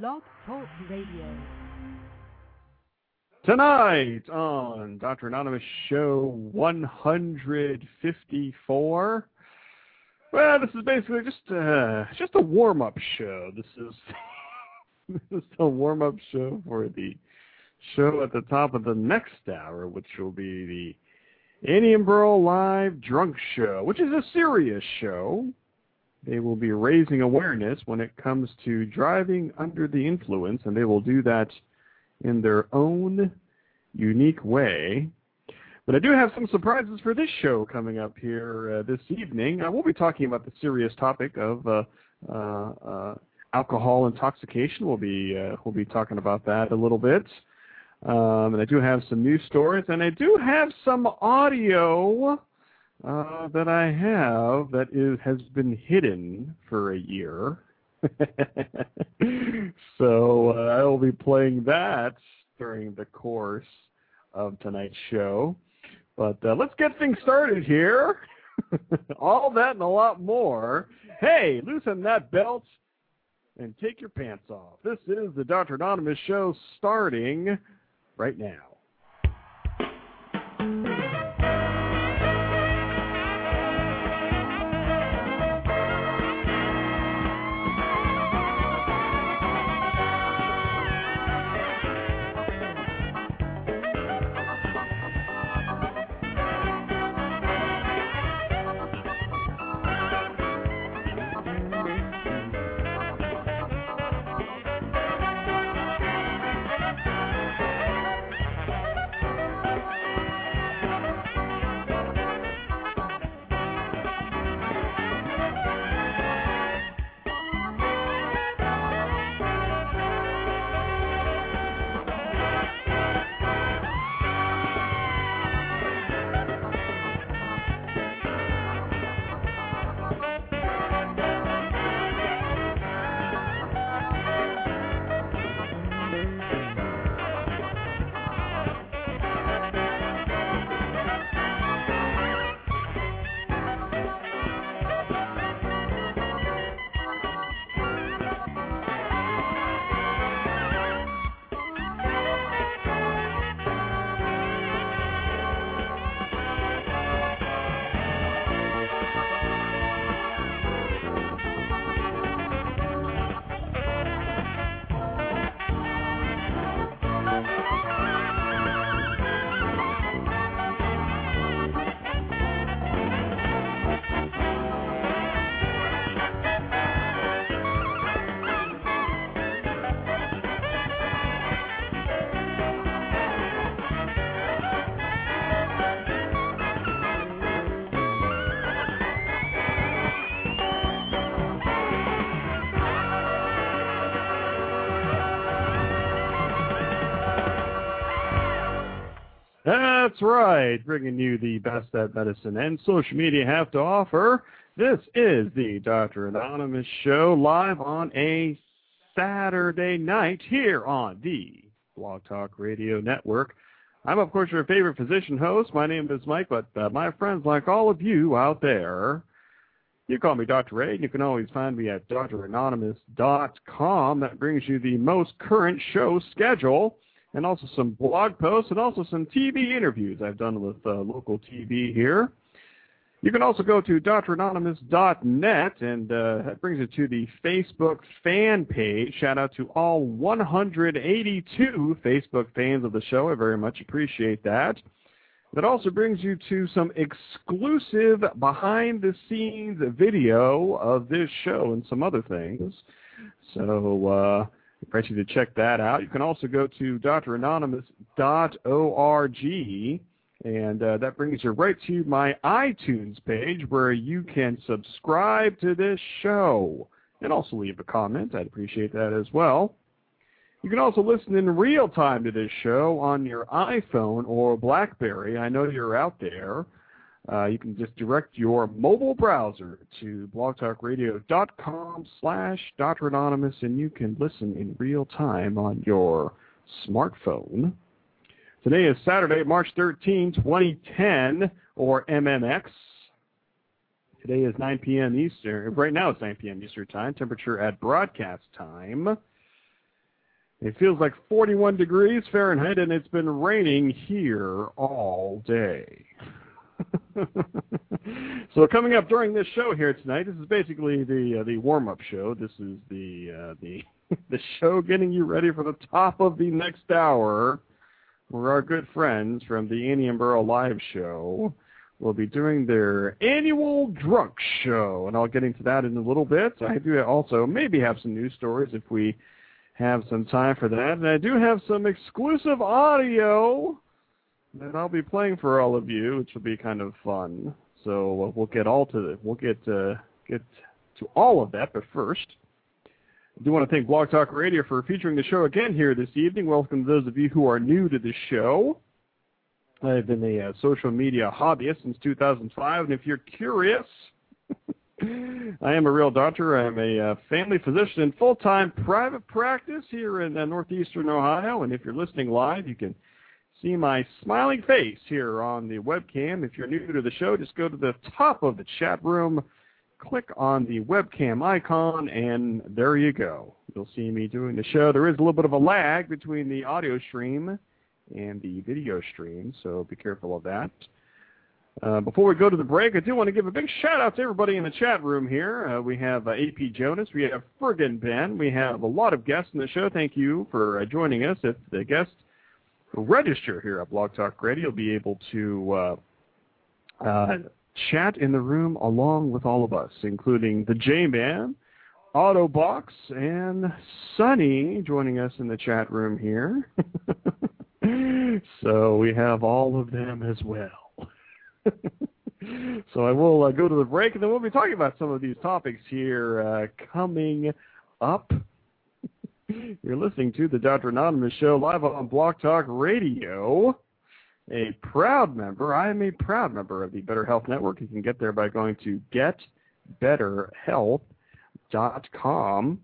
Blog Talk Radio. Tonight on Dr. Anonymous Show 154. Well, this is basically just uh, just a warm-up show. This is this is a warm-up show for the show at the top of the next hour, which will be the Annie and Burl Live Drunk Show, which is a serious show. They will be raising awareness when it comes to driving under the influence, and they will do that in their own unique way. But I do have some surprises for this show coming up here uh, this evening. I will be talking about the serious topic of uh, uh, uh alcohol intoxication. We'll be uh, we'll be talking about that a little bit. Um, and I do have some news stories, and I do have some audio uh, that I have that is has been hidden for a year. so uh, I will be playing that during the course of tonight's show. But uh, let's get things started here. All that and a lot more. Hey, loosen that belt and take your pants off. This is the Dr. Anonymous show starting right now. Right, bringing you the best that medicine and social media have to offer. This is the Dr. Anonymous Show live on a Saturday night here on the Blog Talk Radio Network. I'm, of course, your favorite physician host. My name is Mike, but uh, my friends, like all of you out there, you call me Dr. A, and you can always find me at dranonymous.com. That brings you the most current show schedule and also some blog posts and also some TV interviews I've done with uh, local TV here. You can also go to dranonymous.net, and uh, that brings you to the Facebook fan page. Shout out to all 182 Facebook fans of the show. I very much appreciate that. That also brings you to some exclusive behind-the-scenes video of this show and some other things. So uh, I invite you to check that out. You can also go to dranonymous.org, and uh, that brings you right to my iTunes page where you can subscribe to this show and also leave a comment. I'd appreciate that as well. You can also listen in real time to this show on your iPhone or BlackBerry. I know you're out there. Uh, you can just direct your mobile browser to blogtalkradio.com slash Dr. Anonymous, and you can listen in real time on your smartphone. Today is Saturday, March 13, 2010, or MMX. Today is 9 p.m. Eastern. Right now it's 9 p.m. Eastern Time. Temperature at broadcast time It feels like 41 degrees Fahrenheit, and it's been raining here all day. so coming up during this show here tonight, this is basically the uh, the warm up show. This is the uh, the the show getting you ready for the top of the next hour, where our good friends from the Annie and Burl Live Show will be doing their annual drunk show, and I'll get into that in a little bit. I do also maybe have some news stories if we have some time for that, and I do have some exclusive audio that I'll be playing for all of you, which will be kind of fun. So we'll get all to the, we'll get uh, get to all of that, but first, I do want to thank Blog Talk Radio for featuring the show again here this evening. Welcome to those of you who are new to the show. I've been a uh, social media hobbyist since 2005, and if you're curious, I am a real doctor. I'm a uh, family physician in full-time private practice here in uh, northeastern Ohio, and if you're listening live, you can see my smiling face here on the webcam. If you're new to the show, just go to the top of the chat room, click on the webcam icon, and there you go. You'll see me doing the show. There is a little bit of a lag between the audio stream and the video stream, so be careful of that. Uh, before we go to the break, I do want to give a big shout out to everybody in the chat room here. Uh, we have uh, AP Jonas, we have Fergan Ben, we have a lot of guests in the show. Thank you for uh, joining us. If the guests register here at Blog Talk Radio, be able to uh, uh, chat in the room along with all of us, including the J-Man, Autobox, and Sunny joining us in the chat room here. so we have all of them as well. so I will uh, go to the break, and then we'll be talking about some of these topics here uh, coming up. You're listening to the Dr. Anonymous Show live on Blog Talk Radio. A proud member, I am a proud member of the Better Health Network. You can get there by going to getbetterhealth.com.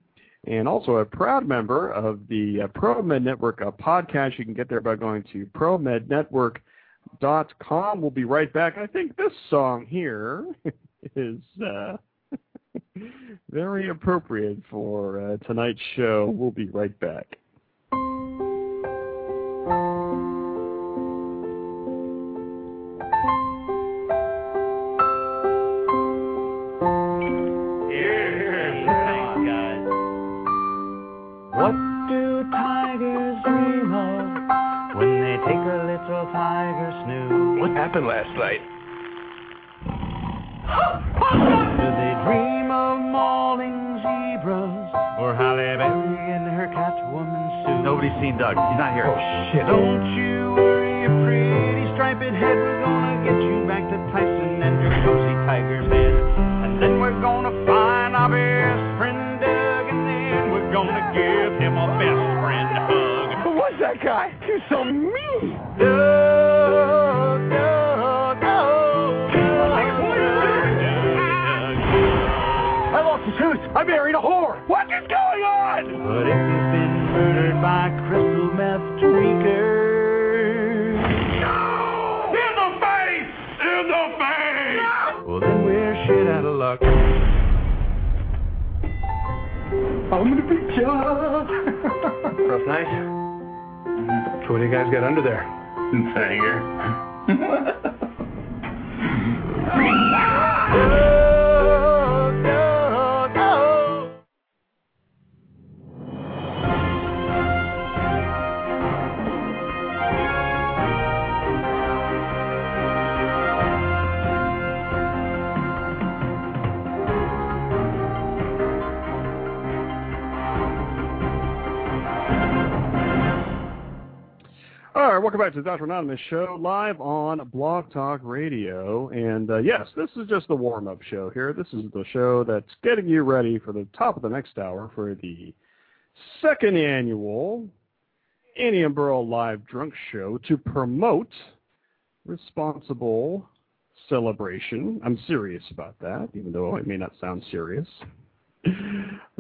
And also a proud member of the uh, ProMed Network uh, podcast. You can get there by going to promednetwork.com. We'll be right back. I think this song here is uh, appropriate for uh, tonight's show. We'll be right back. Right, welcome back to the Dr. Anonymous Show, live on Blog Talk Radio. And uh, yes, this is just the warm-up show here. This is the show that's getting you ready for the top of the next hour for the second annual Burl Live Drunk Show to promote responsible celebration. I'm serious about that, even though it may not sound serious.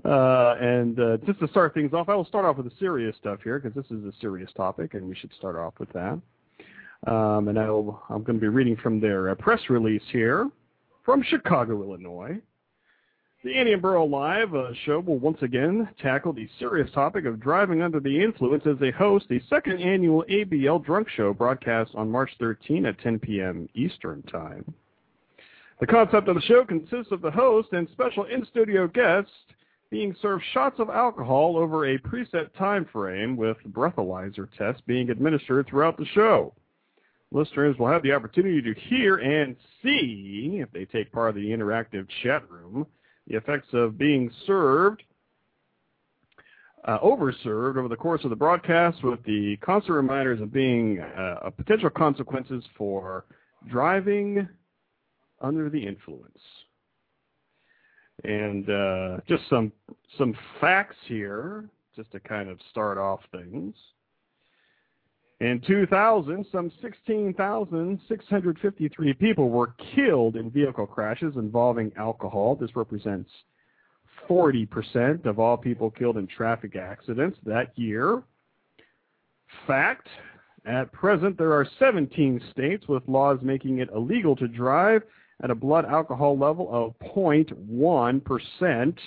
Uh, and uh, just to start things off, I will start off with the serious stuff here because this is a serious topic, and we should start off with that. Um, and I'll, I'm going to be reading from their uh, press release here from Chicago, Illinois. The Annie and Burl Live uh, show will once again tackle the serious topic of driving under the influence as they host the second annual ABL Drunk Show broadcast on March 13 at 10 p.m. Eastern Time. The concept of the show consists of the host and special in-studio guests being served shots of alcohol over a preset time frame with breathalyzer tests being administered throughout the show. Listeners will have the opportunity to hear and see, if they take part of the interactive chat room, the effects of being served, uh, overserved over the course of the broadcast with the constant reminders of being uh, potential consequences for driving under the influence. And uh, just some some facts here, just to kind of start off things. In 2000, some 16,653 people were killed in vehicle crashes involving alcohol. This represents 40% of all people killed in traffic accidents that year. Fact, at present there are 17 states with laws making it illegal to drive at a blood alcohol level of 0.1%.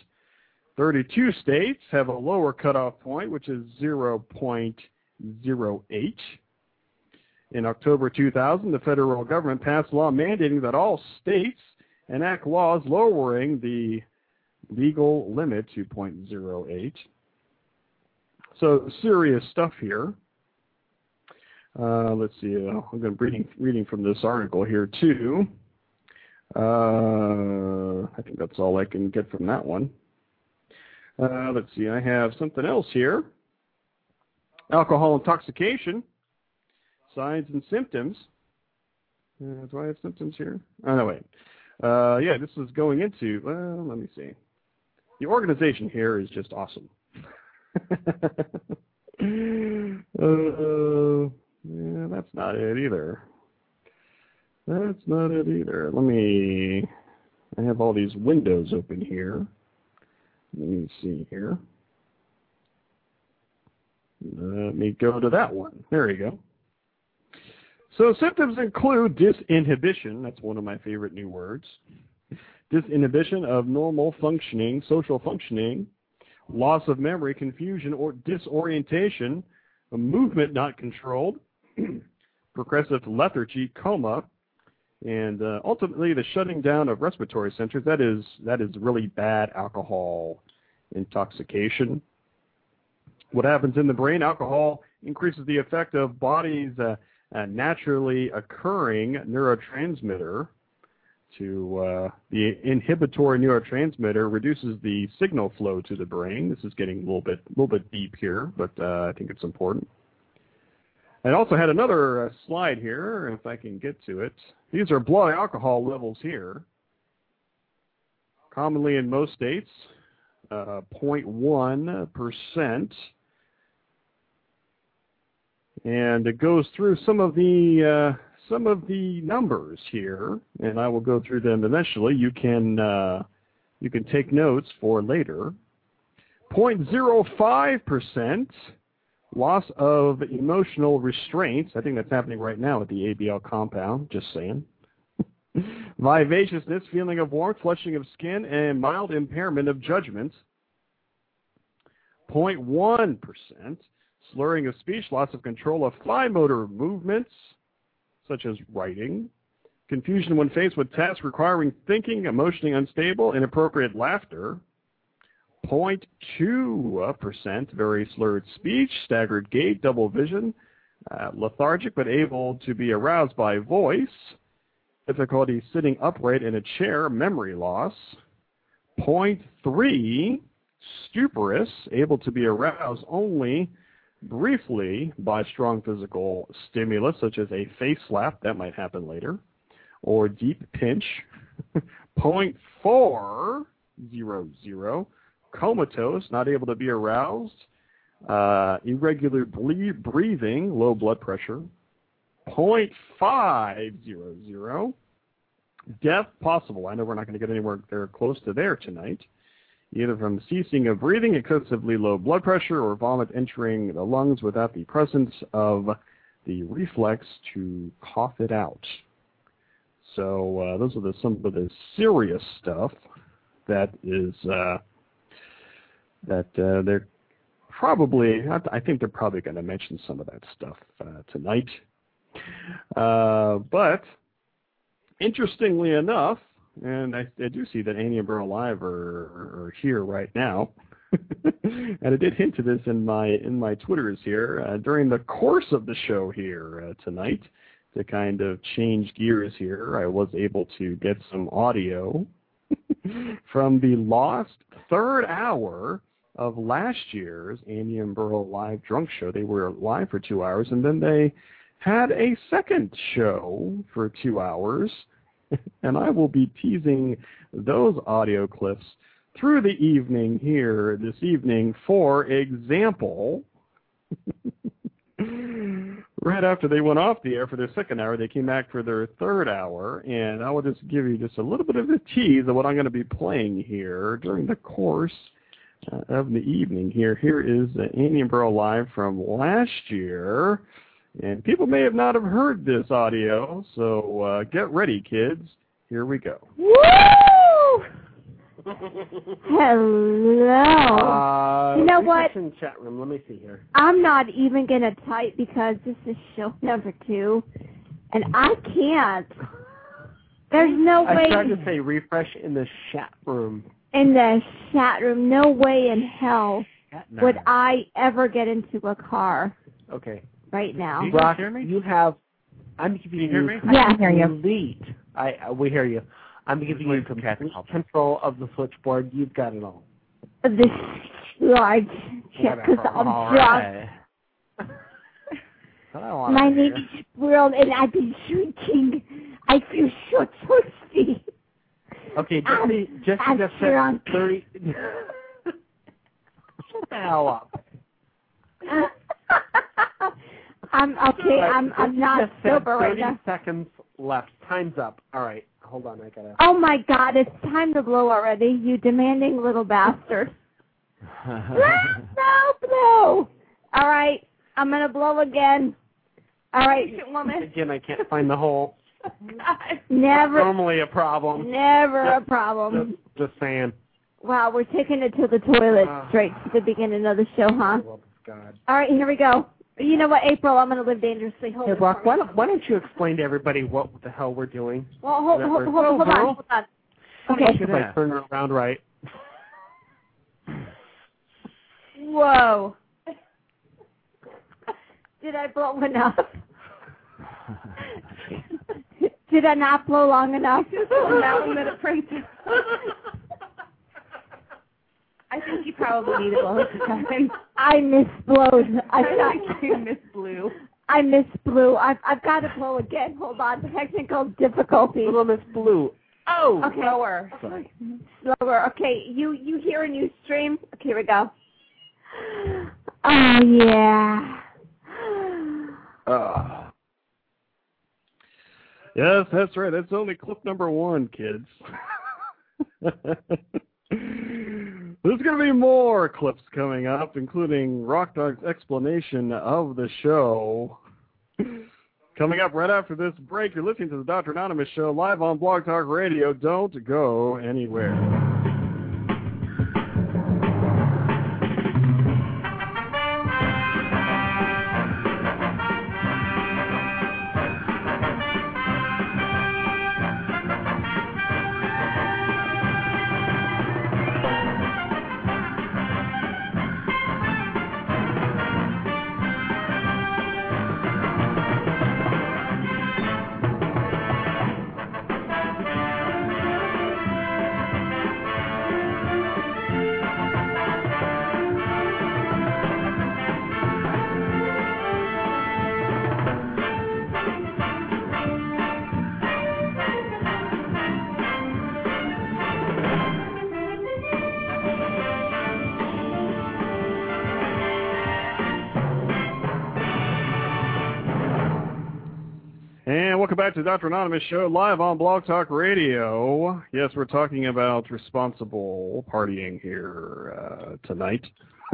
32 states have a lower cutoff point, which is 0.08. In October 2000, the federal government passed a law mandating that all states enact laws lowering the legal limit to 0.08. So serious stuff here. Uh, let's see. Uh, I'm going to reading, reading from this article here too. Uh, I think that's all I can get from that one. Uh, let's see. I have something else here. Alcohol intoxication, signs and symptoms. Uh, do I have symptoms here? Oh, no, wait. Uh, yeah, this is going into, well, let me see. The organization here is just awesome. uh, yeah, that's not it either. That's not it either. Let me, I have all these windows open here. Let me see here. Let me go to that one. There you go. So symptoms include disinhibition. That's one of my favorite new words. Disinhibition of normal functioning, social functioning, loss of memory, confusion or disorientation, a movement not controlled, progressive lethargy, coma, and uh, ultimately the shutting down of respiratory centers. That is that is really bad alcohol intoxication. What happens in the brain? Alcohol increases the effect of body's uh, uh, naturally occurring neurotransmitter to uh, the inhibitory neurotransmitter reduces the signal flow to the brain. This is getting a little bit, a little bit deep here, but uh, I think it's important. I also had another uh, slide here, if I can get to it. These are blood alcohol levels here. Commonly in most states, uh, 0.1%. And it goes through some of the uh, some of the numbers here, and I will go through them eventually. You can uh, you can take notes for later. 0.05% Loss of emotional restraints. I think that's happening right now at the ABL compound, just saying. Vivaciousness, feeling of warmth, flushing of skin, and mild impairment of judgment. 0.1%. Slurring of speech, loss of control of fine motor movements, such as writing. Confusion when faced with tasks requiring thinking, emotionally unstable, inappropriate laughter. 0.2%, very slurred speech, staggered gait, double vision, uh, lethargic but able to be aroused by voice, difficulty sitting upright in a chair, memory loss. 0.3, stuporous, able to be aroused only briefly by strong physical stimulus, such as a face slap, that might happen later, or deep pinch. 0.4, zero, zero, comatose, not able to be aroused, uh, irregular ble- breathing, low blood pressure, 0.500, death possible. I know we're not going to get anywhere there close to there tonight, either from ceasing of breathing, excessively low blood pressure, or vomit entering the lungs without the presence of the reflex to cough it out. So uh, those are the, some of the serious stuff that is uh, that uh, they're probably. I think they're probably going to mention some of that stuff uh, tonight. Uh, but interestingly enough, and I, I do see that Annie and Burl Live are, are here right now. and I did hint to this in my in my Twitters here uh, during the course of the show here uh, tonight to kind of change gears here. I was able to get some audio from the lost third hour of last year's Annie and Burl live drunk show. They were live for two hours, and then they had a second show for two hours. and I will be teasing those audio clips through the evening here this evening. For example, right after they went off the air for their second hour, they came back for their third hour, and I will just give you just a little bit of a tease of what I'm going to be playing here during the course of the evening. Here, here is uh, Annie and Burl live from last year, and people may have not have heard this audio, so uh, get ready, kids. Here we go. Woo! Hello. Uh, You know what? In chat room. Let me see here. I'm not even gonna type because this is show number two, and I can't. There's no way. I way started to say refresh in the chat room. In the chat room. No way in hell would I ever get into a car Okay. right now. You guys Rock, hear me? you have. I'm giving you hear me? Yeah, I hear you. complete. I uh, we hear you. I'm giving you waiting for Kat to complete call back. control of the switchboard. You've got it all. This large check because I'm All drunk. right. I don't wanna My hear. name is Squirrel, and I've been drinking. I feel so thirsty. Okay, Jesse. Jesse I'm just said drunk. thirty. Shut the hell up. I'm okay. Right, I'm I'm not just said sober right Thirty now. seconds left. Time's up. All right, hold on. I gotta. Oh my God! It's time to blow already. You demanding little bastard. no, blow. All right, I'm gonna blow again. All right, woman. Again, I can't find the hole. Never, Normally a problem. never a problem. just saying. Wow, we're taking it to the toilet Ah. straight to the beginning of the show, huh? God. All right, here we go. You know what, April? I'm gonna live dangerously. Hold Hey, Brock, why don't, why don't you explain to everybody what the hell we're doing? Well, hold, hold, hold, hold, hold on, hold on. Okay. Okay. If I turn it around right. Whoa. Did I blow enough? Did I not blow long enough? that one that it pranked. I think you probably need to blow it time. I misblowed. I I think you Miss Blue. I misblew. I've I've got to blow again. Hold on. Technical difficulty. Little Miss Blue. Oh! Okay. Lower. Sorry. Slower. Okay. You you hear a new stream? Okay, here we go. Oh yeah. Ah. Yes, that's right. That's only clip number one, kids. There's going to be more clips coming up, including Rock Dog's explanation of the show. Coming up right after this break, you're listening to the Dr. Anonymous Show live on Blog Talk Radio. Don't go anywhere. Back to Dr. Anonymous Show live on Blog Talk Radio. Yes, we're talking about responsible partying here uh, tonight.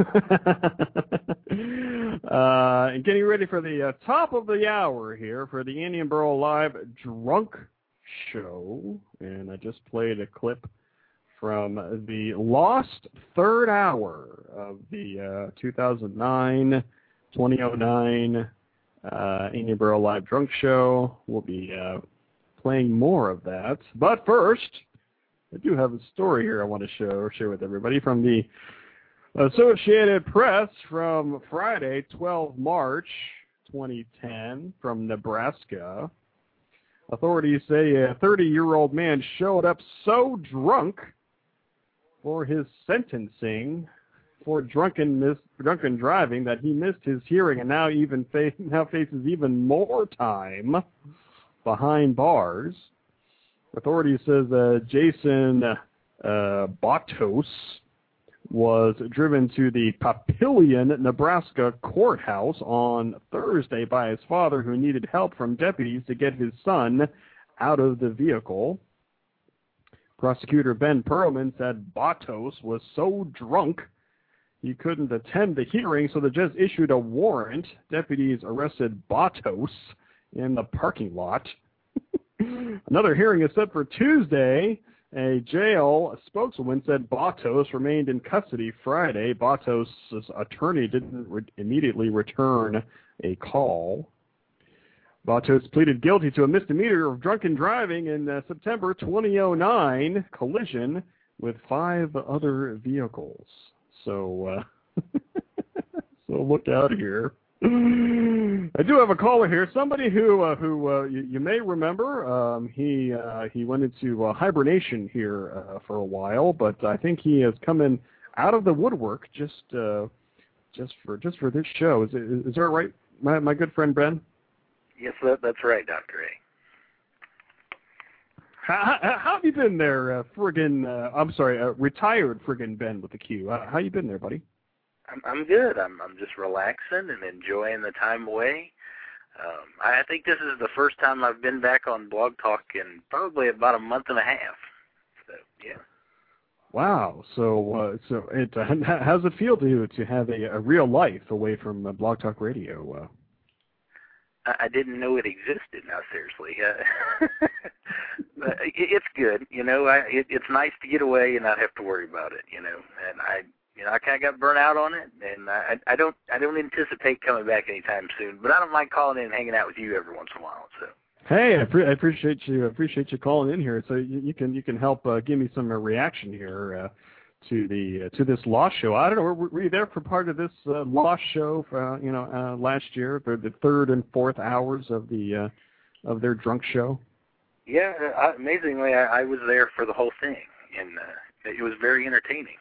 uh, and getting ready for the uh, top of the hour here for the and Burl Live Drunk Show. And I just played a clip from the lost third hour of the uh, 2009 2009 uh, Annie and Burl Live Drunk Show. We'll be uh, playing more of that. But first, I do have a story here I want to show share with everybody from the Associated Press from Friday, 12 March 2010, from Nebraska. Authorities say a 30-year-old man showed up so drunk for his sentencing for drunken drunken driving that he missed his hearing and now even now faces even more time behind bars. Authorities says uh, Jason uh, Botos was driven to the Papillion, Nebraska courthouse on Thursday by his father who needed help from deputies to get his son out of the vehicle. Prosecutor Ben Perlman said Botos was so drunk he couldn't attend the hearing, so the judge issued a warrant. Deputies arrested Botos in the parking lot. Another hearing is set for Tuesday. A jail spokeswoman said Botos remained in custody Friday. Botos' attorney didn't re- immediately return a call. Botos pleaded guilty to a misdemeanor of drunken driving in uh, September 2009 collision with five other vehicles. So, uh, so look out here. I do have a caller here. Somebody who uh, who uh, you, you may remember. Um, he uh, he went into uh, hibernation here uh, for a while, but I think he has come in out of the woodwork just uh, just for just for this show. Is is, is that right, my my good friend Ben? Yes, that, that's right, Doctor A. How, how, how have you been there, uh, friggin'? Uh, I'm sorry, uh, retired friggin' Ben with the Q. Uh, how you been there, buddy? I'm I'm good. I'm I'm just relaxing and enjoying the time away. Um, I think this is the first time I've been back on Blog Talk in probably about a month and a half. So yeah. Wow. So uh, so it uh, how's it feel to you to have a, a real life away from uh, Blog Talk Radio? I, didn't know it existed. Now seriously, uh, but it, it's good. You know, I it, it's nice to get away and not have to worry about it. You know, and I you know, I kind of got burnt out on it, and I, I don't, I don't anticipate coming back anytime soon. But I don't mind calling in and hanging out with you every once in a while. So. Hey, I, pre- I appreciate you. I appreciate you calling in here. So you, you can you can help uh, give me some uh, reaction here uh, to the uh, to this Lost show. I don't know. Were, were you there for part of this uh, Lost show? For, uh, you know, uh, last year, for the third and fourth hours of the uh, of their drunk show. Yeah, amazingly, I, I was there for the whole thing, and uh, it was very entertaining.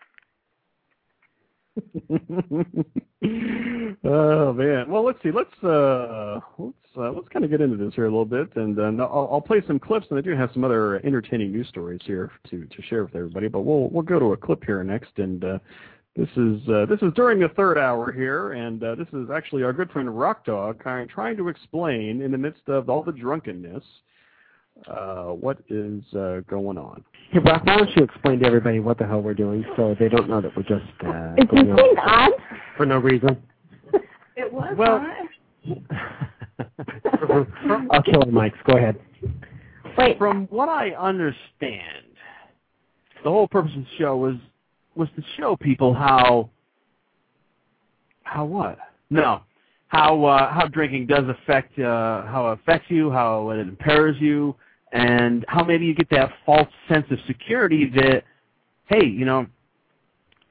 oh man. Well, let's see. Let's uh, let's uh, let's kind of get into this here a little bit, and uh, I'll, I'll play some clips, and I do have some other entertaining news stories here to to share with everybody. But we'll we'll go to a clip here next, and uh, this is uh, this is during the third hour here, and uh, this is actually our good friend Rock Dog trying to explain in the midst of all the drunkenness uh, what is uh, going on. Hey, Brock, why don't you explain to everybody what the hell we're doing so they don't know that we're just uh, Is this going on thing on? for no reason? It was Well- I'll kill our mics. Go ahead. Wait, From what I understand, the whole purpose of the show was was to show people how how what? No, how uh, how drinking does affect uh, how it affects you, how it impairs you, and how maybe you get that false sense of security that hey, you know,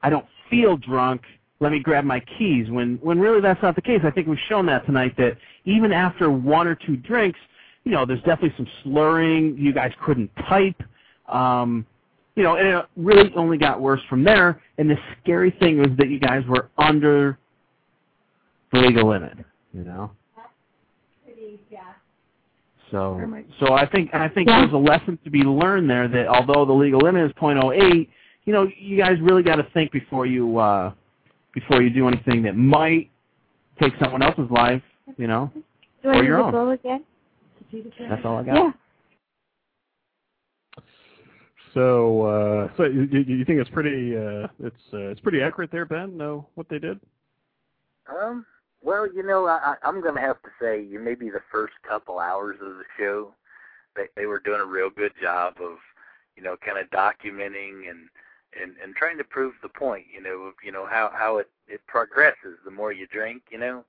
I don't feel drunk. Let me grab my keys. When when really that's not the case. I think we've shown that tonight that even after one or two drinks, you know, there's definitely some slurring. You guys couldn't type. Um, you know, and it really only got worse from there. And the scary thing was that you guys were under the legal limit. You know. So, so I think I think Yeah. there's a lesson to be learned there that although the legal limit is .08, you know, you guys really got to think before you uh, before you do anything that might take someone else's life. You know, do or need your own. go again? that's all I got. Yeah. So, uh, so you, you you think it's pretty uh, it's uh, it's pretty accurate there, Ben? Know what they did? Um, well, you know, I, I'm going to have to say, you maybe the first couple hours of the show, they they were doing a real good job of, you know, kind of documenting and and and trying to prove the point, you know, you know how how it it progresses the more you drink, you know.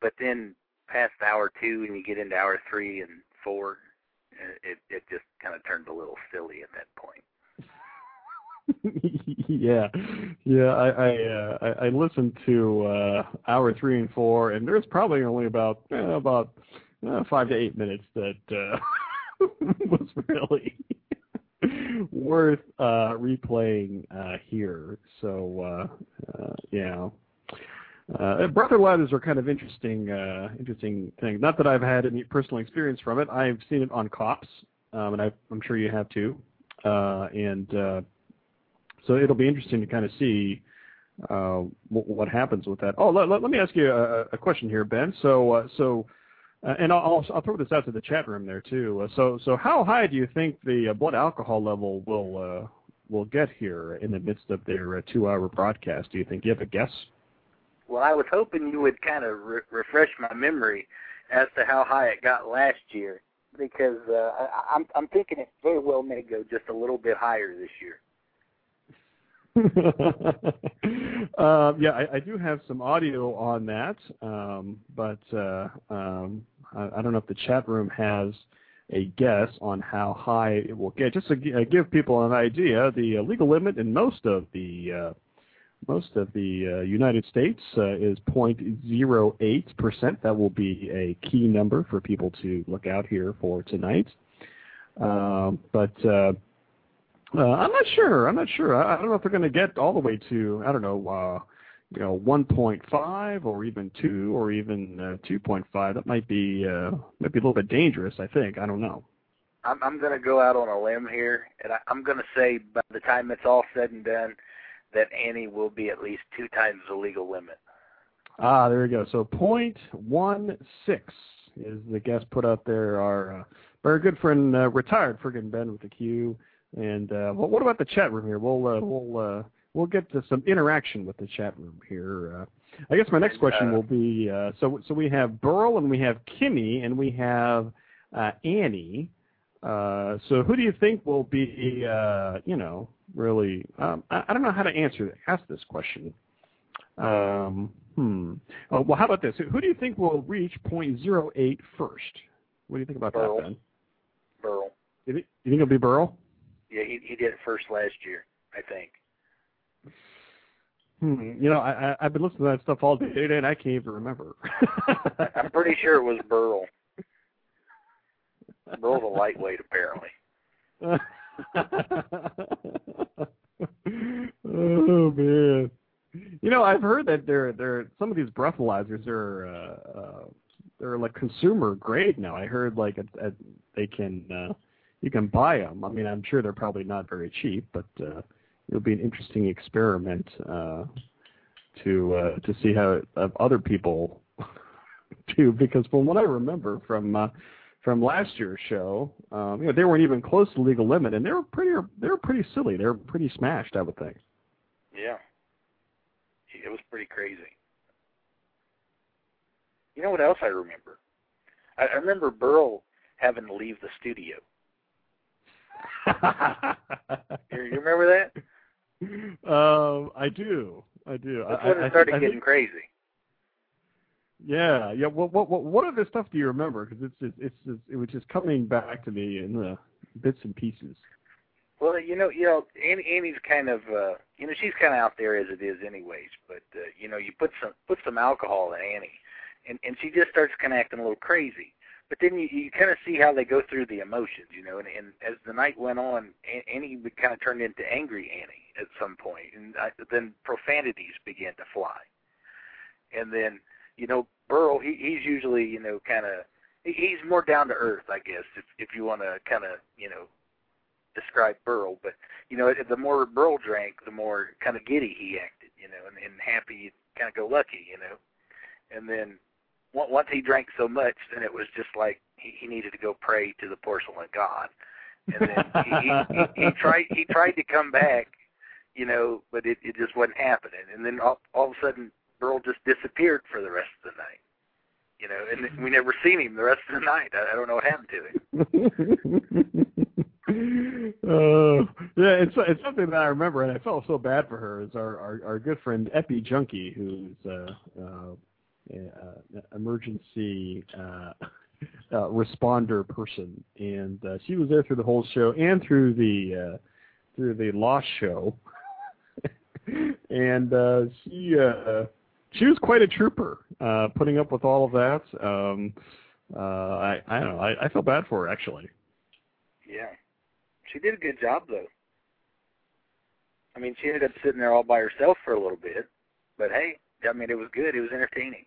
But then past hour two and you get into hour three and four, it it just kind of turns a little silly at that point. Yeah, yeah. I I, uh, I I listened to uh, hour three and four, and there's probably only about eh, about uh, five to eight minutes that uh, was really worth uh, replaying uh, here. So uh, uh, yeah. Uh, breathalyzers are kind of interesting, uh, interesting thing. Not that I've had any personal experience from it. I've seen it on cops, um, and I, I'm sure you have too. Uh, and uh, it'll be interesting to kind of see uh, what, happens with that. Oh, let, me ask you a, question here, Ben. So, uh, so, uh, and I'll, throw this out to the chat room there too. So, so how high do you think the blood alcohol level will will get here in the midst of their two-hour broadcast? Do you think? Do you have a guess? Well, I was hoping you would kind of re- refresh my memory as to how high it got last year, because I'm thinking it very well may go just a little bit higher this year. uh, yeah, I, I, do have some audio on that, um, but uh, um, I, I, don't know if the chat room has a guess on how high it will get. Just to g- uh, give people an idea, the legal limit in most of the uh, most of the uh, United States uh, is 0.08 percent. That will be a key number for people to look out here for tonight. Um, but uh, uh, I'm not sure. I'm not sure. I, I don't know if they're going to get all the way to I don't know, uh, you know, 1.5 or even two or even uh, 2.5. That might be uh, might be a little bit dangerous. I think. I don't know. I'm I'm going to go out on a limb here, and I, I'm going to say by the time it's all said and done, that Annie will be at least two times the legal limit. Ah, there we go. So 0.16 is the guess put out there. Our uh, very good friend, uh, retired friggin' Ben with the Q. And uh, well, what about the chat room here? We'll uh, we'll uh, we'll get to some interaction with the chat room here. Uh, I guess my next question will be uh, so so we have Burl and we have Kimmy and we have uh, Annie. Uh, so who do you think will be uh, you know really? Um, I, I don't know how to answer ask this question. Um, hmm. Oh, well, how about this? Who do you think will reach .08 first? What do you think about Burl. that, Ben? Burl. You think, you think it'll be Burl? Yeah, he he did it first last year, I think. Hmm. You know, I, I I've been listening to that stuff all day today, and I can't even remember. I'm pretty sure it was Burl. Burl's a lightweight, apparently. oh man. You know, I've heard that there there some of these breathalyzers are uh, uh they're like consumer grade now. I heard like a, a, they can uh you can buy them. I mean, I'm sure they're probably not very cheap, but uh, it'll be an interesting experiment uh, to uh, to see how uh, other people do. Because from what I remember from uh, from last year's show, um, you know, they weren't even close to legal limit, and they were pretty they were pretty silly. They were pretty smashed, I would think. Yeah, it was pretty crazy. You know what else I remember? I, I remember Burl having to leave the studio. you, you remember that? Um, I do. I do. That's I, when it I, started I getting think, crazy. Yeah, yeah. What what what what other stuff do you remember? Because it's just, it's just, it was just coming back to me in the bits and pieces. Well, you know, you know, Annie, Annie's kind of, uh, you know, she's kind of out there as it is, anyways. But uh, you know, you put some put some alcohol in Annie, and and she just starts kind of acting a little crazy but then you, you kind of see how they go through the emotions, you know. And, and as the night went on, Annie would kind of turn into angry Annie at some point, and I, then profanities began to fly. And then, you know, Burl, he, he's usually, you know, kind of he's more down to earth, I guess, if if you want to kind of, you know, describe Burl. But you know, the more Burl drank, the more kind of giddy he acted, you know, and, and happy, kind of go lucky, you know. And then once he drank so much, then it was just like he, he needed to go pray to the porcelain god. And then he, he, he, tried he tried to come back, you know, but it, it just wasn't happening. And then all, all of a sudden, Burl just disappeared for the rest of the night. You know, and we never seen him the rest of the night. I, I don't know what happened to him. uh, yeah, it's it's something that I remember, and I felt so bad for her. Is our our, our good friend Epi Junkie, who's uh, uh, emergency uh, uh, responder person, and uh, she was there through the whole show and through the uh, through the Lost show, and uh, she uh, she was quite a trooper, uh, putting up with all of that. Um, uh, I I don't know. I, I felt bad for her actually. Yeah, she did a good job though. I mean, she ended up sitting there all by herself for a little bit, but hey, I mean, it was good. It was entertaining.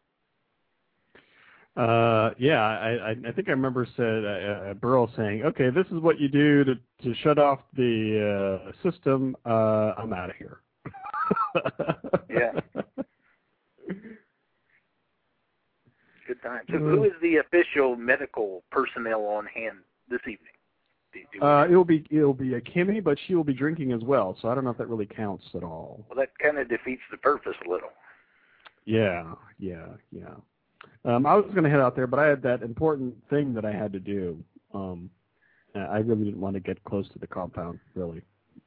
Uh, yeah, I, I, think I remember said uh, uh, Burl saying, "Okay, this is what you do to to shut off the uh, system. Uh, I'm out of here." yeah. Good time. So, who is the official medical personnel on hand this evening? Uh, it'll be it'll be a Kimmy, but she will be drinking as well. So I don't know if that really counts at all. well, that kind of defeats the purpose a little. Yeah, yeah, yeah. Um, I was going to head out there, but I had that important thing that I had to do. Um, I really didn't want to get close to the compound. Really,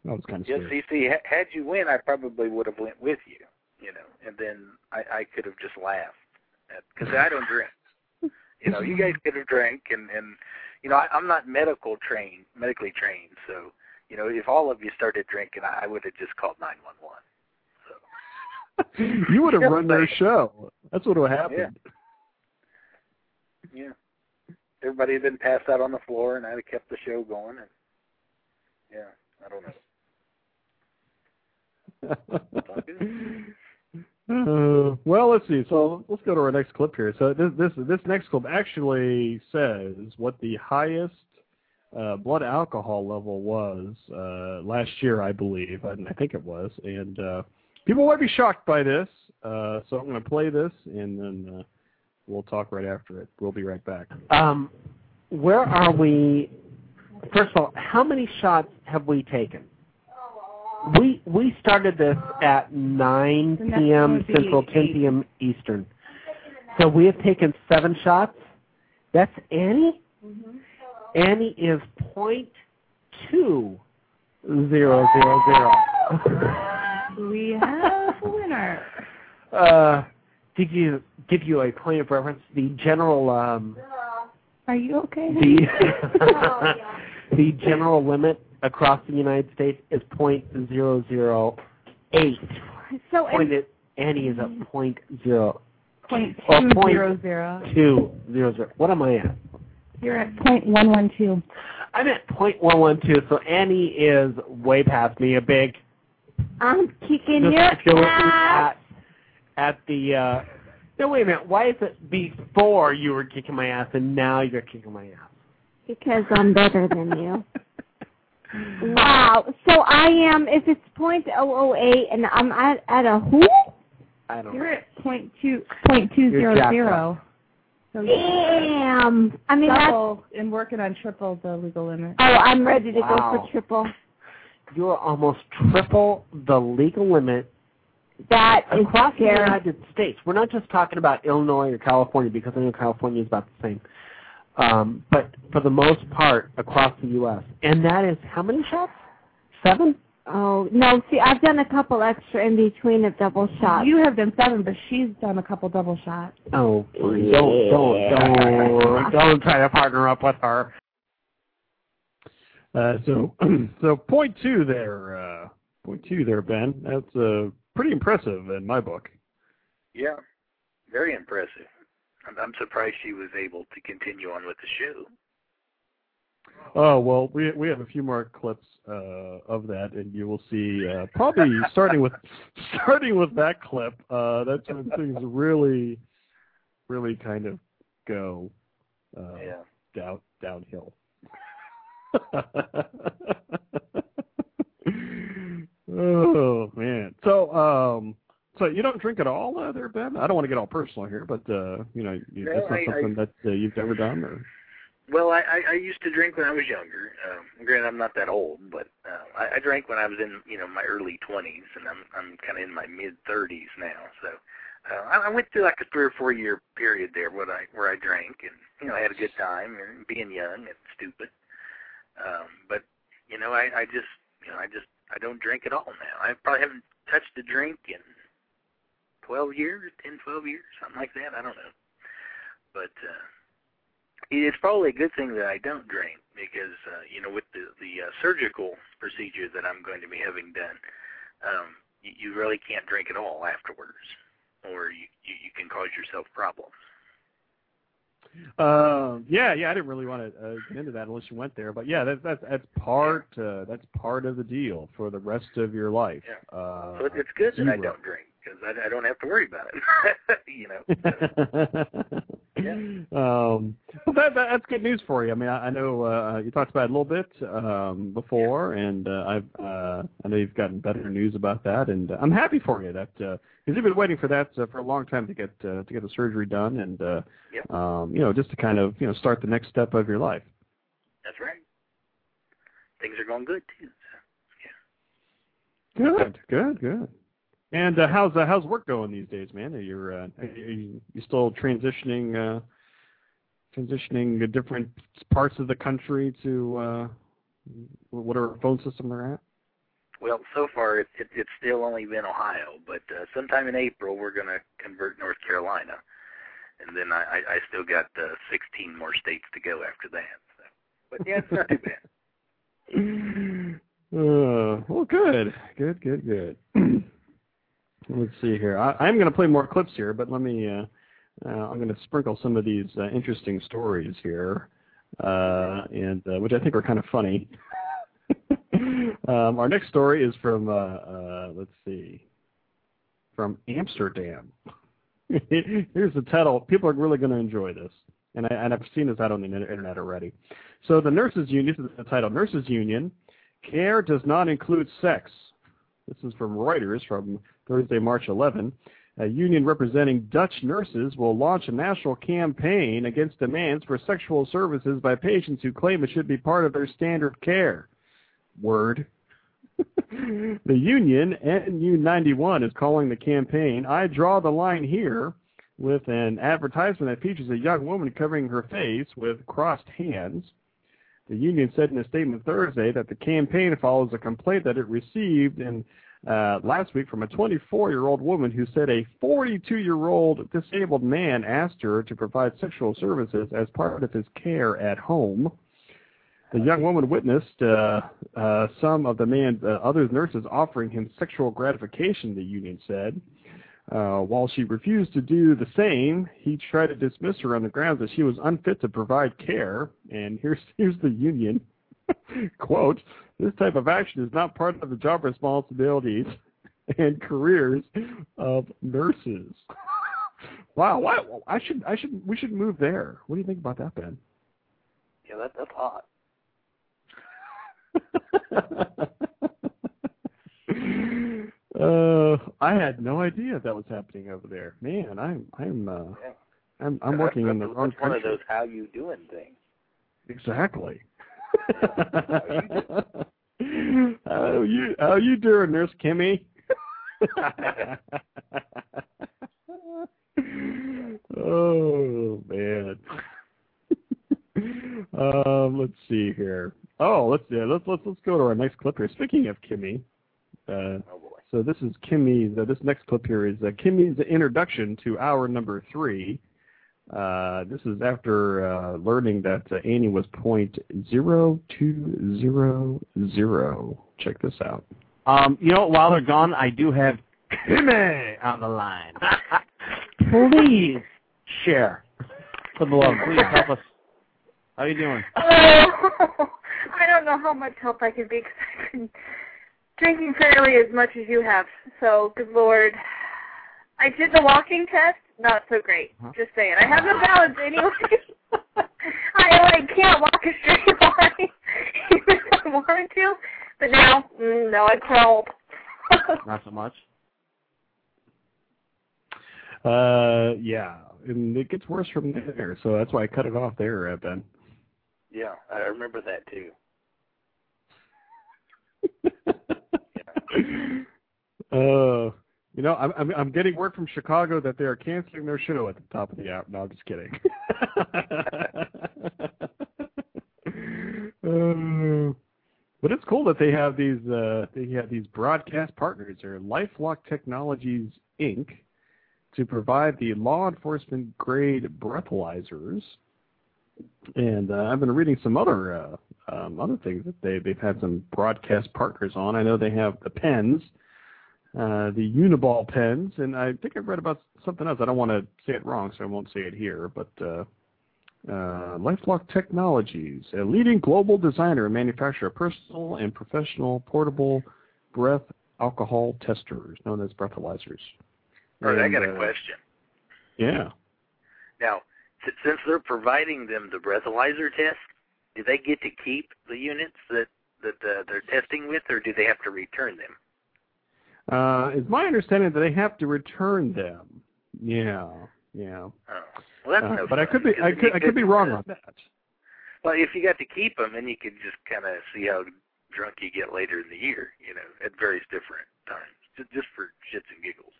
I was kind of Yeah, scared. see, see, had you win, I probably would have went with you, you know, and then I, I could have just laughed because I don't drink. You know, you guys could have drank, and and you know, I, I'm not medical trained, medically trained, so you know, if all of you started drinking, I, I would have just called nine one one. you would have run their show. That's what would have happened. Yeah, everybody had been passed out on the floor, and I'd have kept the show going, and yeah, I don't know. Uh, well, let's see. So let's go to our next clip here. So this this this next clip actually says what the highest uh, blood alcohol level was uh, last year, I believe, and I think it was. And uh, people might be shocked by this. Uh, so I'm going to play this, and then uh, we'll talk right after it. We'll be right back. Um, where are we? First of all, how many shots have we taken? We we started this at 9 The next one p.m. Central, 10 p.m. Eastern. So we have taken seven shots. That's Annie. Annie is point two zero zero zero. We have a winner. Uh, did you give you a point of reference? The general um, Are you okay? the the general limit across the United States is point zero zero eight. So Point it, Annie is at point zero Point Oh, two point- zero zero. two zero zero. What am I at? You're at point one one two. I'm at point one one two. So Annie is way past me. A big. I'm kicking just your if you're looking ass. At at the. Uh, no, wait a minute. Why is it before you were kicking my ass and now you're kicking my ass? Because I'm better than you. Wow. So I am. If it's point oh oh eight, and I'm at at a who? I don't You're know. at point two point two You're zero jacked zero. So Damn. I mean, that's. double and working on triple the legal limit. Oh, I'm ready to go for triple. You're almost triple the legal limit That is across the scary. United States. We're not just talking about Illinois or California because I know California is about the same. Um, but for the most part, across the U.S. And that is how many shots? Seven? Oh no! See, I've done a couple extra in between of double shots. You have done seven, but she's done a couple double shots. Oh, please. don't, don't, don't, don't try to partner up with her. Uh, so, so point two there, uh, point two there, Ben. That's uh, pretty impressive in my book. Yeah, very impressive. I'm, I'm surprised she was able to continue on with the show. Oh well, we we have a few more clips uh, of that, and you will see uh, probably starting with starting with that clip. Uh, that's when things really, really kind of go uh, Yeah. down downhill. oh man! So um, so you don't drink at all, uh, there, Ben? I don't want to get all personal here, but uh, you know, you, No, that's not I- something that uh, you've ever done, or Well, I, I, I used to drink when I was younger. Um, granted, I'm not that old, but uh, I, I drank when I was in you know my early 20s, and I'm I'm kind of in my mid 30s now. So uh, I, I went through like a three or four year period there where I where I drank and you know I had a good time and being young and stupid. Um, but you know I I just you know I just I don't drink at all now. I probably haven't touched a drink in 12 years, 10, 12 years, something like that. I don't know. But uh, it's probably a good thing that I don't drink because uh, you know with the the uh, surgical procedure that I'm going to be having done, um, you, you really can't drink at all afterwards or you, you, you can cause yourself problems. Uh, yeah, yeah. I didn't really want to uh, get into that unless you went there, but yeah, that's that's that's part uh, that's part of the deal for the rest of your life. Yeah. Uh, so it's good that I don't drink because I, I don't have to worry about it. you know. Yeah. Um, well, that, that that's good news for you. I mean, I, I know uh, you talked about it a little bit um, before, and uh, I've uh, I know you've gotten better news about that, and uh, I'm happy for you. That because you've been waiting for that uh, for a long time to get uh, to get the surgery done, and uh, Yep. um, you know, just to kind of you know start the next step of your life. That's right. Things are going good too. Yeah Good, good, good. And uh, how's uh, how's work going these days, man? Are you uh, are you, you still transitioning uh, transitioning different parts of the country to uh, whatever phone system they're at? Well, so far it, it, it's still only been Ohio, but uh, sometime in April we're going to convert North Carolina, and then I, I, I still got uh, 16 more states to go after that. So. But yeah, it's not too bad. Uh, well, good, good, good, good. Let's see here. I, I'm going to play more clips here, but let me. Uh, uh, I'm going to sprinkle some of these uh, interesting stories here, uh, and uh, which I think are kind of funny. um, our next story is from. Uh, let's see. From Amsterdam. Here's the title. People are really going to enjoy this, and, I, I've seen this out on the internet already. So the nurses union. This is the title. Nurses union. Care does not include sex. This is from Reuters from Thursday, March 11. A union representing Dutch nurses will launch a national campaign against demands for sexual services by patients who claim it should be part of their standard care. Word. the union, NU91, is calling the campaign I Draw the Line Here with an advertisement that features a young woman covering her face with crossed hands. The union said in a statement Thursday that the campaign follows a complaint that it received in uh, last week from a 24-year-old woman who said a 42-year-old disabled man asked her to provide sexual services as part of his care at home. The young woman witnessed uh, uh, some of the man's uh, other nurses offering him sexual gratification, the union said. Uh, while she refused to do the same, he tried to dismiss her on the grounds that she was unfit to provide care. And here's here's the union quote: "This type of action is not part of the job responsibilities and careers of nurses." wow, why, I should I should we should move there. What do you think about that, Ben? Yeah, that, that's hot. uh, I had no idea that was happening over there. Man, I'm I'm uh, Yeah. I'm I'm working in the wrong that's one of those how you doing things. Exactly. how you how you doing, Nurse Kimmy? oh man. um, let's see here. Oh, let's yeah, let's let's let's go to our next clip here. Speaking of Kimmy, uh, Oh so this is Kimmy. Uh, this next clip here is uh, Kimmy's introduction to hour number three. Uh, this is after uh, learning that uh, Annie was point zero two zero zero. Check this out. Um, you know, while they're gone, I do have Kimmy on the line. Please share. For the love, please help us. How you doing? Oh, I don't know how much help I can be because I've been drinking fairly as much as you have. So, good lord. I did the walking test. Not so great. Huh? Just saying. I have no balance anyway. I like can't walk a straight line even if I wanted to. But now, mm, no, I crawled. Not so much. Uh, yeah, and it gets worse from there. So that's why I cut it off there, uh, Ben. Yeah, I remember that too. uh, You know, I'm, I'm I'm getting word from Chicago that they are canceling their show at the top of the hour. No, I'm just kidding. Uh, but it's cool that they have these uh, they have these broadcast partners. They're Lifeloc Technologies Inc. to provide the law enforcement grade breathalyzers. And uh, I've been reading some other uh, um, other things that they they've had some broadcast partners on. I know they have the pens, uh, the Uniball pens, and I think I read about something else. I don't want to say it wrong, so I won't say it here. But uh, uh, Lifeloc Technologies, a leading global designer and manufacturer of personal and professional portable breath alcohol testers, known as breathalyzers. All right, I got a uh, question. Yeah. Now, since they're providing them the breathalyzer test, do they get to keep the units that that uh, they're testing with, or do they have to return them? Uh, it's my understanding that they have to return them. Yeah, yeah. Oh. Well, that's Uh, no but I could be I could I could be wrong on that. Well, if you got to keep them, then you could just kind of see how drunk you get later in the year, you know, at various different times, just, just for shits and giggles.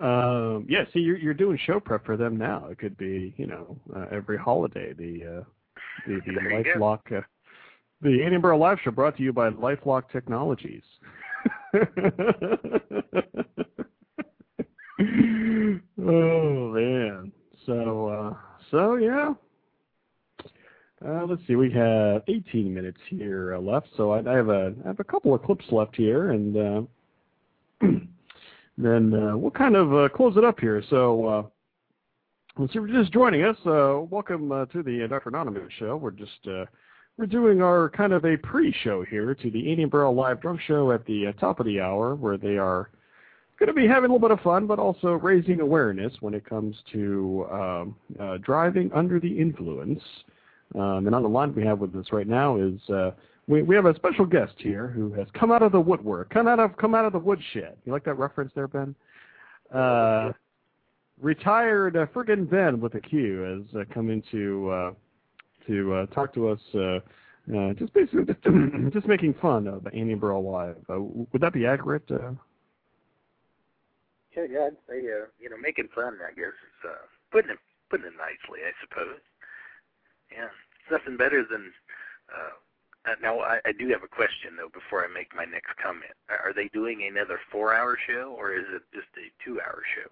Um, yeah, see, you're you're doing show prep for them now. It could be, you know, uh, every holiday. The uh, the the There you go. Lifeloc, uh, the Annie Burl Live Show brought to you by Lifeloc Technologies. oh man, so uh, so yeah. Uh, let's see, we have 18 minutes here uh, left, so I, I have a I have a couple of clips left here, and uh, then uh, we'll kind of uh, close it up here. So, uh, if you're just joining us, welcome to the Dr. Anonymous show. We're just we're doing our kind of a pre-show here to the Annie Burl Live Drunk Show at the uh, top of the hour, where they are going to be having a little bit of fun, but also raising awareness when it comes to um, uh, driving under the influence. Um, and on the line we have with us right now is uh, we we have a special guest here who has come out of the woodwork, come out of come out of the woodshed. You like that reference there, Ben? Uh, retired uh, friggin' Ben with a Q has uh, come in to uh, talk to us. Uh, uh, just basically just, making fun of Annie Burl Live. Uh, would that be accurate? Uh, Yeah, yeah, I'd say, uh, you know, making fun, I guess, is uh, putting it putting it nicely, I suppose. Yeah, nothing better than. Uh, uh, now, I, I do have a question though before I make my next comment. Are are they doing another four-hour show, or is it just a two-hour show?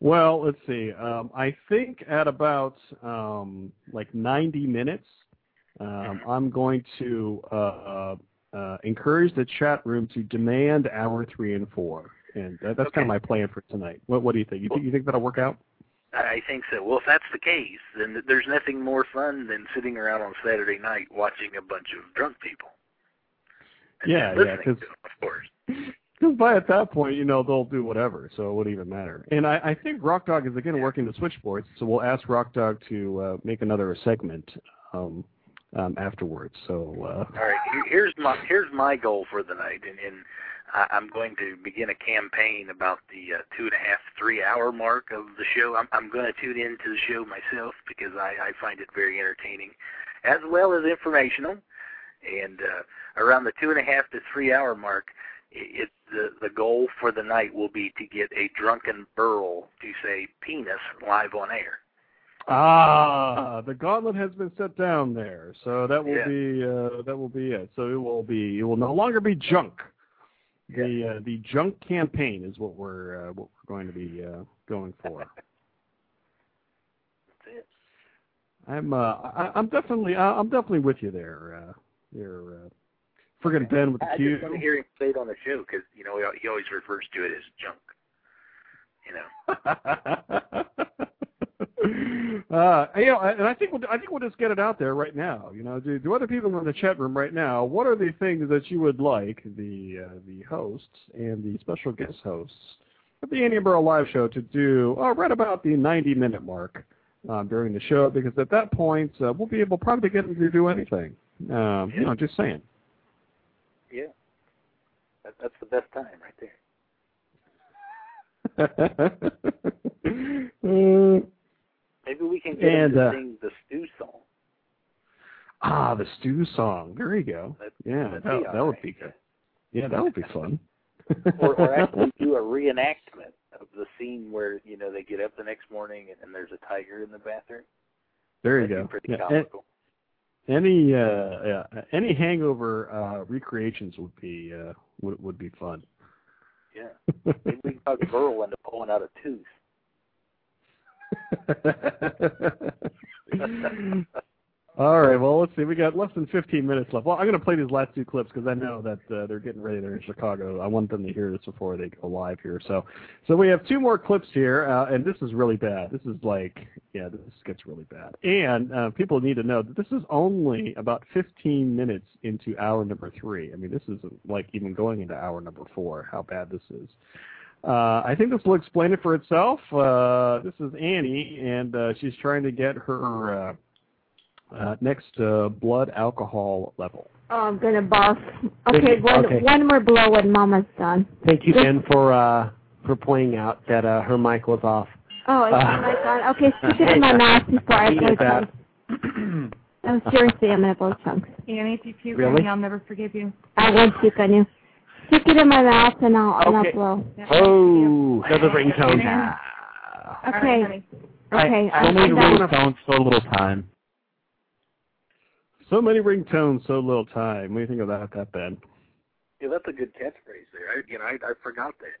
Well, let's see. Um, I think at about um, like 90 minutes, um, I'm going to uh, uh, uh, encourage the chat room to demand hour three and four, and that, that's kind of my plan for tonight. What, what do you think? You think you think that'll work out? I think so. Well, if that's the case, then there's nothing more fun than sitting around on Saturday night watching a bunch of drunk people. And Yeah, yeah, 'cause- to 'em, of course. Because by at that point, you know, they'll do whatever, so it wouldn't even matter. And I, I think Rock Dog is again working the switchboards, so we'll ask Rock Dog to uh, make another segment um, um, afterwards. So uh, All right, here's my here's my goal for the night, and, and I'm going to begin a campaign about the uh, two and a half, three hour mark of the show. I'm I'm going to tune into the show myself because I, I find it very entertaining, as well as informational. And uh, around the two and a half to three hour mark, it, it the the goal for the night will be to get a drunken burl to say penis live on air. Ah, the gauntlet has been set down there, so that will Yeah. be uh, that will be it. So it will be it will no longer be junk. The uh, the junk campaign is what we're uh, what we're going to be uh, going for. I'm uh, I, I'm definitely uh, I'm definitely with you there. Uh, you're uh, friggin' Ben with the I Q. just want to hear him say it on the show because you know he, always refers to it as junk. You know. uh, you know, and I think we'll, I think we'll just get it out there right now. You know, do, do other people in the chat room right now? What are the things that you would like the uh, the hosts and the special guest hosts of the Annie Burl Live Show to do uh, right about the 90 minute mark um, during the show? Because at that point, uh, we'll be able probably to get them to do anything. Um, You know, just saying. Yeah. That, that's the best time right there. Maybe we can get And, uh, sing the stew song. ah, the stew song. There you go. That- Yeah, that, that would be good. Yeah, that would be fun. or, or actually do a reenactment of the scene where you know they get up the next morning and, and there's a tiger in the bathroom. There you That'd go. be pretty Yeah, comical. Any uh, yeah, any hangover uh, recreations would be uh, would would be fun. Yeah. Maybe we can talk Burl into pulling out a tooth. All right. Well, let's see. We got less than 15 minutes left. Well, I'm going to play these last two clips because I know that uh, they're getting ready. They're in Chicago. I want them to hear this before they go live here. So, so we have two more clips here, uh, and this is really bad. This is like, yeah, this gets really bad. And uh, people need to know that this is only about 15 minutes into hour number three. I mean, this isn't like even going into hour number four. How bad this is. Uh, I think this will explain it for itself. Uh, this is Annie, and uh, she's trying to get her uh, uh, next uh, blood alcohol level. Oh, I'm gonna boss. Okay, one Okay. one more blow when Mama's done. Thank you, Ben, for uh, for pointing out that uh, her mic was off. Oh, it's Uh, my God. Okay, stick it in my mouth before I He blow did that. chunks. Oh, seriously, I'm gonna blow chunks. Annie, if you puke Really? on me, I'll never forgive you. I won't puke on you. Stick it in my mouth and I'll, and I'll blow. Oh, another ringtone. Okay. Okay. So I'm many done. ringtones, so little time. So many ringtones, so little time. What do you think about that, Ben? Yeah, that's a good catchphrase there. I, you know, I, I forgot that.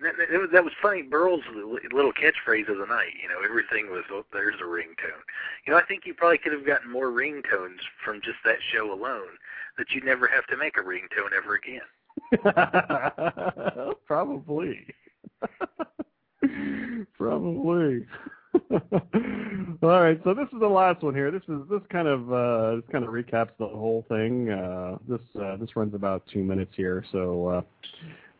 That, that, was, that was funny. Burl's li- little catchphrase of the night. You know, everything was, oh, there's a ringtone. You know, I think you probably could have gotten more ringtones from just that show alone. That you'd never have to make a ringtone ever again. Probably. Probably. All right, so this is the last one here. This is this kind of uh, this kind of recaps the whole thing. Uh, this uh, this runs about two minutes here, so uh,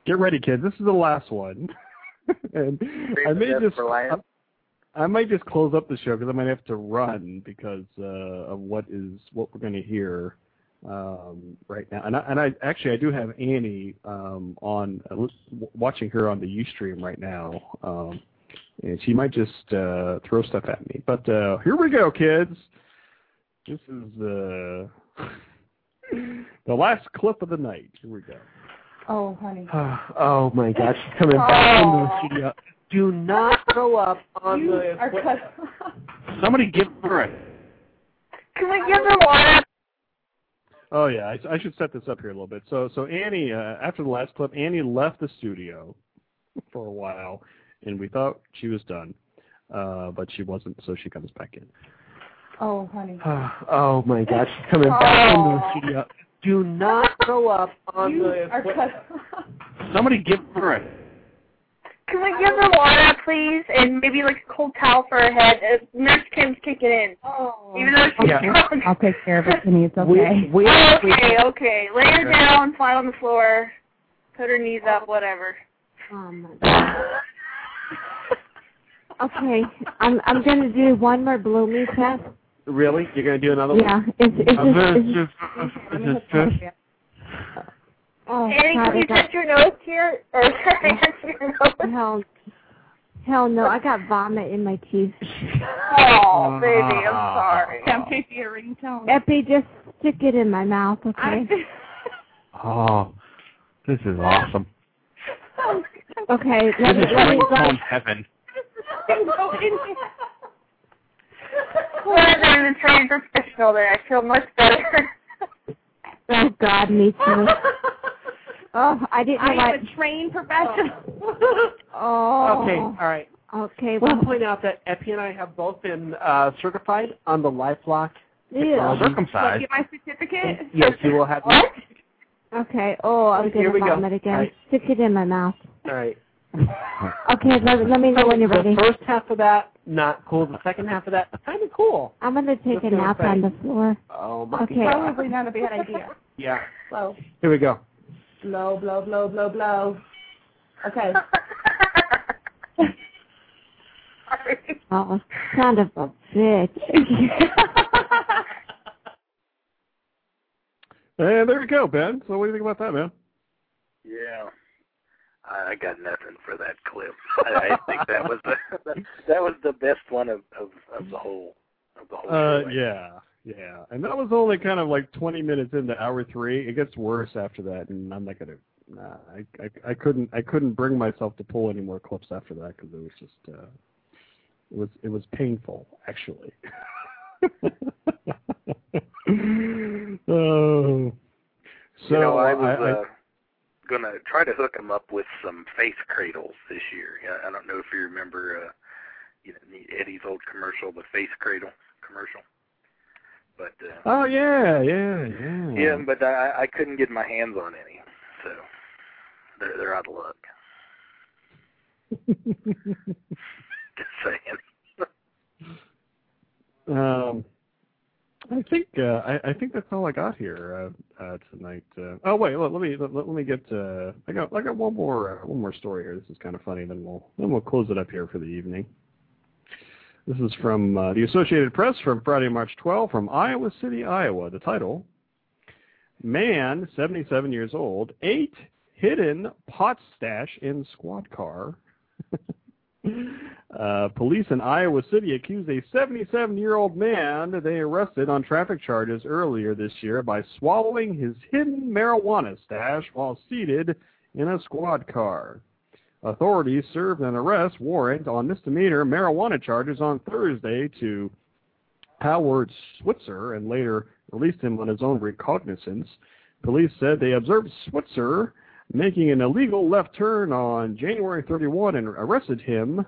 get ready, kids. This is the last one, and I may just. I might just close up the show because I might have to run because uh, of what is what we're going to hear um, right now. And I, and I actually I do have Annie um, on uh, watching her on the UStream right now, um, and she might just uh, throw stuff at me. But uh, here we go, kids. This is uh, the last clip of the night. Here we go. Oh, honey. oh my gosh, she's coming back into the studio. Do not throw up on You the. are cut. Somebody give her a Can we give her water? Oh yeah, I, I should set this up here a little bit. So so Annie, uh, after the last clip, Annie left the studio for a while, and we thought she was done, uh, but she wasn't. So she comes back in. Oh, honey. oh my gosh, she's coming back into the studio. Do not throw up on You the. are somebody give her a Can we give her water, please? And maybe like a cold towel for her head. Uh, Nurse Kim's kicking in. Oh. Even though she's Yeah. drunk. I'll take care of it, Penny. It's okay. we actually, Okay, okay. Lay her down, flat on the floor, put her knees up, whatever. Oh my God. Okay, I'm I'm gonna do one more blow me test. really? You're gonna do another one? Yeah, is is this, uh-huh. is this Let me hook you up, yeah. oh Annie, God, can you got, touch your nose here? Or hands to your nose? hell, hell no, I got vomit in my teeth. Oh, baby, I'm sorry. Can't pay for your ringtone. Epi, just stick it in my mouth, okay? Oh, this is awesome. Oh okay, let me is let me let, ringtone heaven. Well, I'm a trained professional there. I feel much better. Oh God, me too. Oh, I didn't know I I. am a trained professional. Oh. Okay, all right. Okay. We'll Well, point out that Epi and I have both been uh, certified on the Lifeloc. ew. technology. Like, Circumcised. get my certificate? Yes, you will have. What? Okay. Oh, I'm gonna we go. vomit again. All right. Stick it in my mouth. All right. Okay. Let, let me know when you're ready. The first half of that, not cool. The second half of that, kind of cool. I'm gonna take Let's a nap on the floor. Oh my Okay. god. Probably not a bad idea. Yeah. Blow, Here we go. blow, blow, blow, blow, blow. Okay. Sorry. Oh, son of a bitch. And there we go, Ben. So what do you think about that, man? Yeah. I I got nothing for that clip. I, I think that was the that was the best one of of, of the whole of the whole Uh, show. yeah, yeah. And that was only kind of like 20 minutes into hour three. It gets worse after that, and I'm not gonna nah, I, I I couldn't I couldn't bring myself to pull any more clips after that because it was just uh, it was it was painful actually. oh, so you know, I was I, uh, gonna try to hook them up with some face cradles this year. I don't know if you remember, uh, you know, Eddie's old commercial, the face cradle commercial. But uh, oh yeah yeah yeah yeah, but I I couldn't get my hands on any, so they're they're out of luck. Just saying. Um, I think uh, I, I think that's all I got here uh, uh, tonight. Uh, oh wait, let, let me let, let me get. Uh, I got I got one more uh, one more story here. This is kind of funny. Then we'll then we'll close it up here for the evening. This is from uh, the Associated Press from Friday, March 12, from Iowa City, Iowa. The title: Man, 77 years old, ate hidden pot stash in squad car. Uh, police in Iowa City accused a 77-year-old man they arrested on traffic charges earlier this year by swallowing his hidden marijuana stash while seated in a squad car. Authorities served an arrest warrant on misdemeanor marijuana charges on Thursday to Howard Switzer and later released him on his own recognizance. Police said they observed Switzer making an illegal left turn on January 31 and arrested him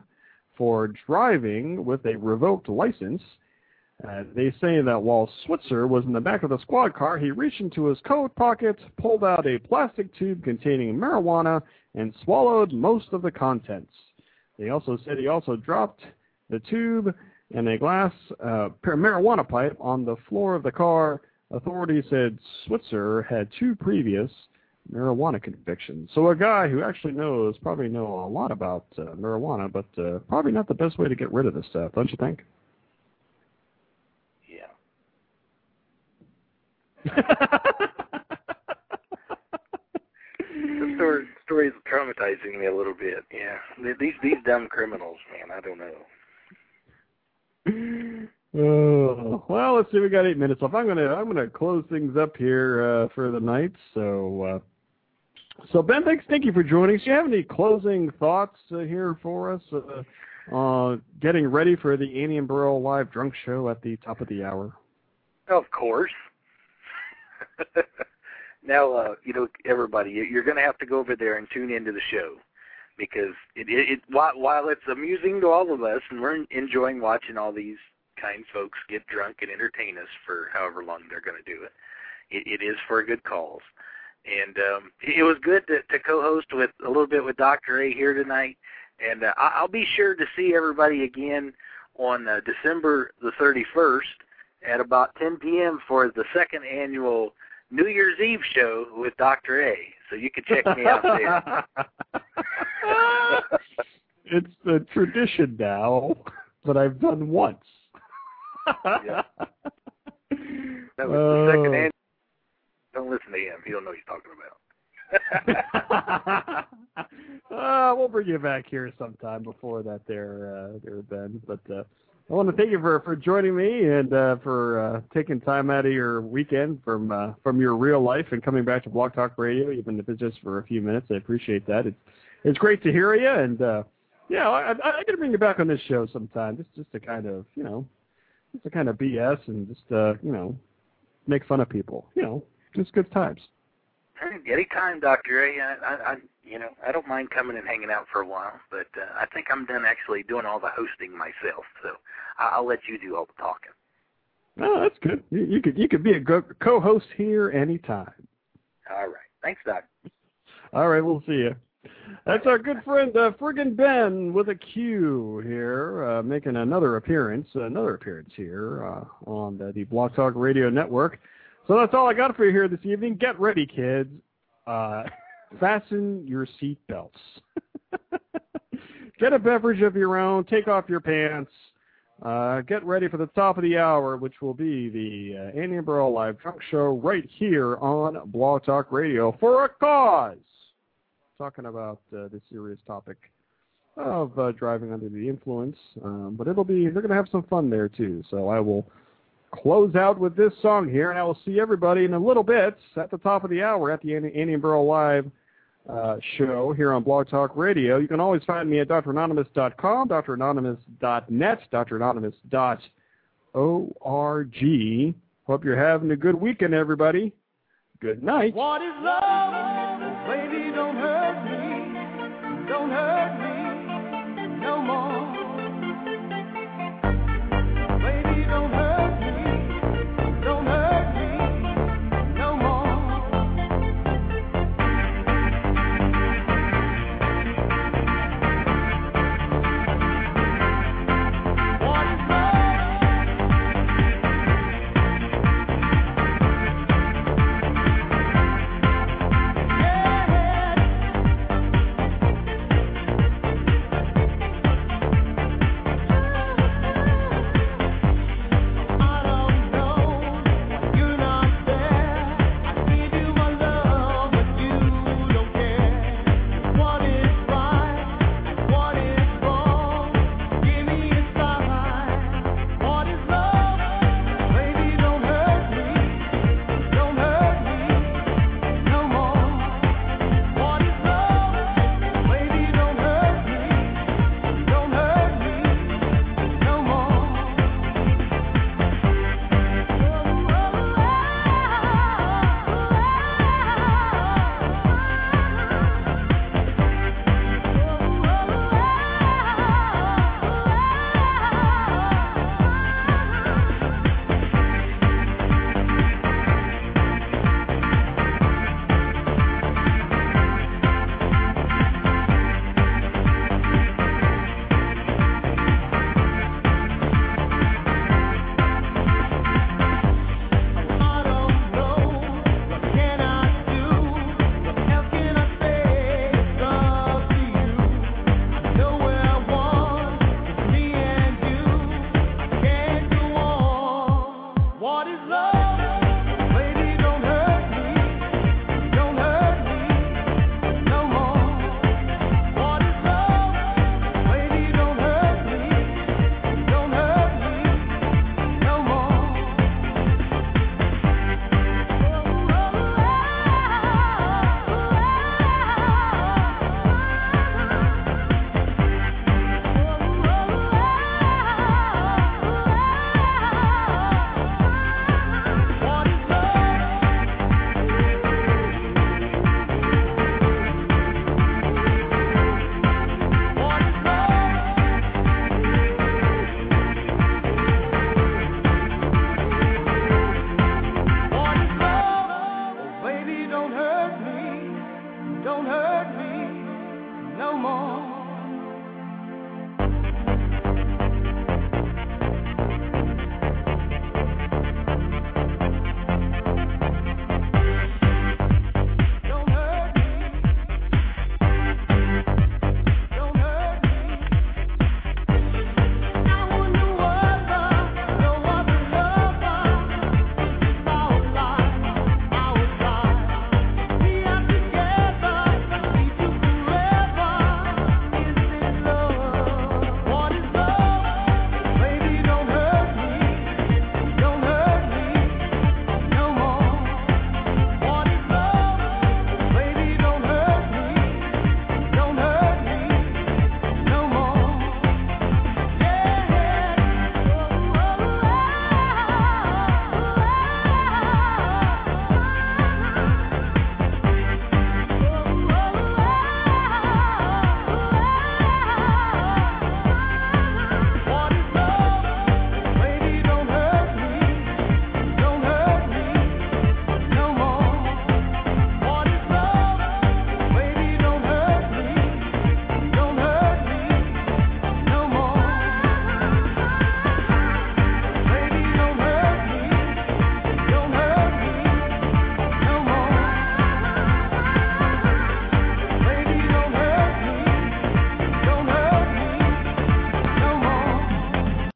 for driving with a revoked license. Uh, they say that while Switzer was in the back of the squad car, he reached into his coat pocket, pulled out a plastic tube containing marijuana, and swallowed most of the contents. They also said he also dropped the tube and a glass uh, marijuana pipe on the floor of the car. Authorities said Switzer had two previous marijuana convictions. So a guy who actually knows, probably know a lot about uh, marijuana, but uh, probably not the best way to get rid of this stuff, don't you think? Yeah. the story is traumatizing me a little bit. Yeah, these these dumb criminals, man. I don't know. Oh, well, let's see. We got eight minutes left. I'm gonna I'm gonna close things up here uh, for the night. So, uh, so Ben, thanks. Thank you for joining us. Do you have any closing thoughts uh, here for us? Uh, uh, getting ready for the Annie and Burl live drunk show at the top of the hour. Of course. now, uh, you know, everybody, you're going to have to go over there and tune into the show because it, it, it while, while it's amusing to all of us and we're enjoying watching all these kind folks get drunk and entertain us for however long they're going to do it, it, it is for a good cause. And um, it was good to, to co-host with a little bit with Dr. A here tonight. And uh, I'll be sure to see everybody again on uh, December the 31st at about 10 p.m. for the second annual New Year's Eve show with Dr. A. So you can check me out there. it's the tradition now, but I've done once. yeah. That was the second annual. Don't listen to him. He don't know what he's talking about. uh, we'll bring you back here sometime before that there, uh, there, Ben. But uh, I want to thank you for, for joining me and uh, for uh, taking time out of your weekend from uh, from your real life and coming back to Blog Talk Radio, even if it's just for a few minutes. I appreciate that. It's it's great to hear you, and uh, yeah, I, I, I got to bring you back on this show sometime, just just to kind of you know, just to kind of BS and just uh, you know, make fun of people. You know, just good times. Anytime, Doctor A. I, I, you know, I don't mind coming and hanging out for a while, but uh, I think I'm done actually doing all the hosting myself. So I'll let you do all the talking. Oh, that's good. You, you could you could be a co-host here anytime. All right. Thanks, Doc. All right, we'll see you. That's our good friend uh, Friggin' Ben with a Q here, uh, making another appearance, another appearance here uh, on the, the Blog Talk Radio Network. So that's all I got for you here this evening. Get ready, kids. Uh, fasten your seat belts. Get a beverage of your own. Take off your pants. Uh, get ready for the top of the hour, which will be the uh, Annie and Burl Live Drunk Show right here on Blog Talk Radio for a cause. Talking about uh, the serious topic of uh, driving under the influence, um, but it'll be they're going to have some fun there too. So I will close out with this song here, and I will see everybody in a little bit at the top of the hour at the Annie and Live uh, show here on Blog Talk Radio. You can always find me at dranonymous.com, dranonymous.net, dranonymous.org. Hope you're having a good weekend, everybody. Good night. What is love? Baby, don't hurt me. Don't hurt